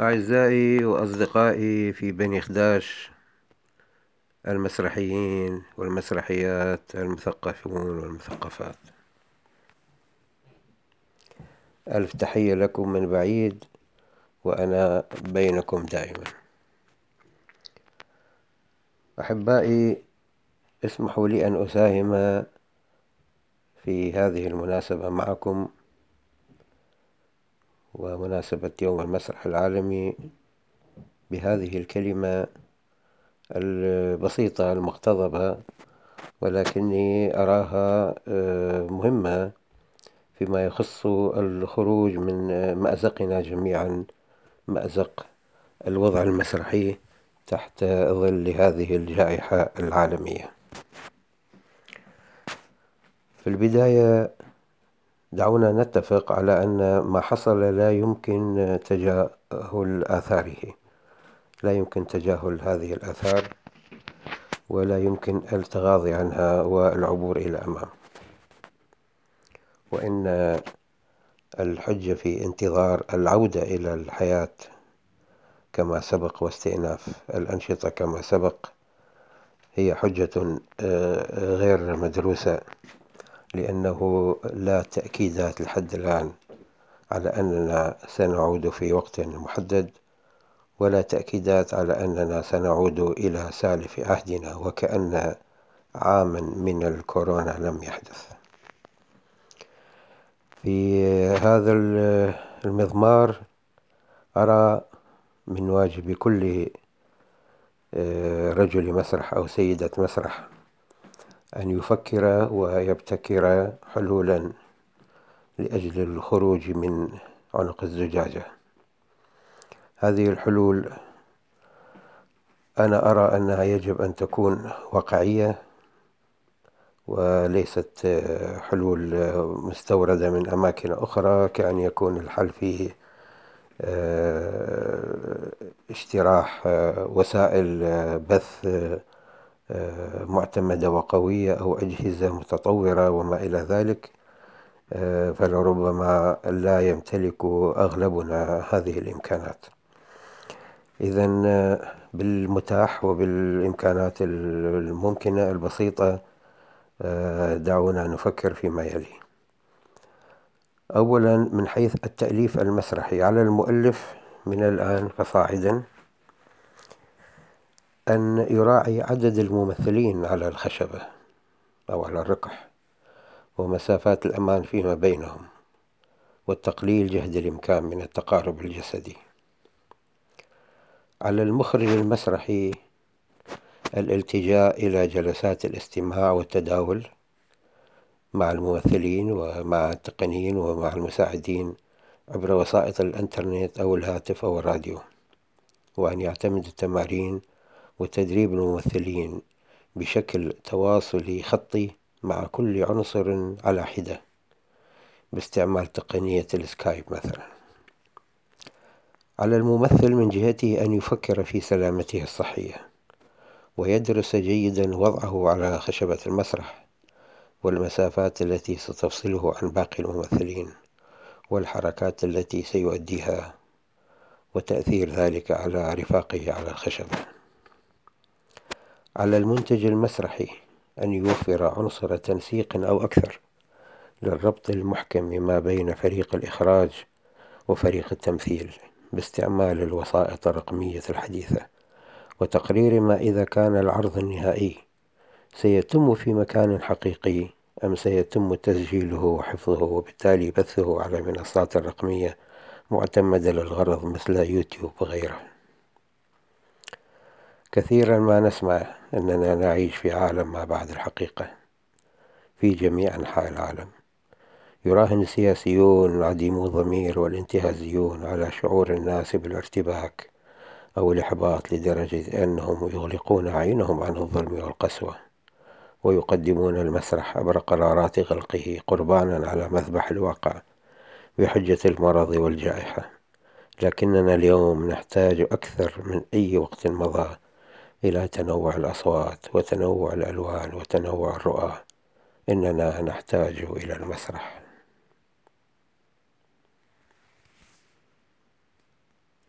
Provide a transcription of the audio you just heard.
أعزائي وأصدقائي في بني خداش المسرحيين والمسرحيات المثقفون والمثقفات. ألف تحية لكم من بعيد وأنا بينكم دائما. أحبائي اسمحوا لي أن أساهم في هذه المناسبة معكم ومناسبة يوم المسرح العالمي بهذه الكلمة البسيطة المقتضبة ولكني أراها مهمة فيما يخص الخروج من مأزقنا جميعا مأزق الوضع المسرحي تحت ظل هذه الجائحة العالمية. في البداية دعونا نتفق على أن ما حصل لا يمكن تجاهل آثاره. لا يمكن تجاهل هذه الآثار ولا يمكن التغاضي عنها والعبور إلى الأمام وإن الحجة في انتظار العودة إلى الحياة كما سبق واستئناف الأنشطة كما سبق هي حجة غير مدروسة. لأنه لا تأكيدات لحد الآن على أننا سنعود في وقت محدد ولا تأكيدات على أننا سنعود إلى سالف عهدنا وكأن عاما من الكورونا لم يحدث. في هذا المضمار أرى من واجب كل رجل مسرح أو سيدة مسرح أن يفكر ويبتكر حلولا لأجل الخروج من عنق الزجاجة. هذه الحلول أنا أرى أنها يجب أن تكون واقعية وليست حلول مستوردة من أماكن أخرى كأن يكون الحل فيه اجتراح وسائل بث معتمدة وقوية أو أجهزة متطورة وما إلى ذلك. فلربما لا يمتلك أغلبنا هذه الإمكانات. إذا بالمتاح وبالإمكانات الممكنة البسيطة دعونا نفكر فيما يلي. أولا من حيث التأليف المسرحي على المؤلف من الآن فصاعدا. أن يراعي عدد الممثلين على الخشبة أو على الركح ومسافات الأمان فيما بينهم والتقليل جهد الإمكان من التقارب الجسدي. على المخرج المسرحي الالتجاء إلى جلسات الاستماع والتداول مع الممثلين ومع التقنيين ومع المساعدين عبر وسائط الإنترنت أو الهاتف أو الراديو وأن يعتمد التمارين وتدريب الممثلين بشكل تواصلي خطي مع كل عنصر على حدة باستعمال تقنية السكايب مثلا. على الممثل من جهته أن يفكر في سلامته الصحية ويدرس جيدا وضعه على خشبة المسرح والمسافات التي ستفصله عن باقي الممثلين والحركات التي سيؤديها وتأثير ذلك على رفاقه على الخشبة. على المنتج المسرحي أن يوفر عنصر تنسيق أو أكثر للربط المحكم ما بين فريق الإخراج وفريق التمثيل باستعمال الوسائط الرقمية الحديثة وتقرير ما إذا كان العرض النهائي سيتم في مكان حقيقي أم سيتم تسجيله وحفظه وبالتالي بثه على المنصات الرقمية معتمدة للغرض مثل يوتيوب وغيره كثيرا ما نسمع أننا نعيش في عالم ما بعد الحقيقة في جميع أنحاء العالم. يراهن السياسيون عديمو الضمير والانتهازيون على شعور الناس بالارتباك أو الإحباط لدرجة أنهم يغلقون عينهم عن الظلم والقسوة ويقدمون المسرح عبر قرارات غلقه قربانا على مذبح الواقع بحجة المرض والجائحة. لكننا اليوم نحتاج أكثر من أي وقت مضى إلى تنوع الأصوات وتنوع الألوان وتنوع الرؤى. إننا نحتاج إلى المسرح.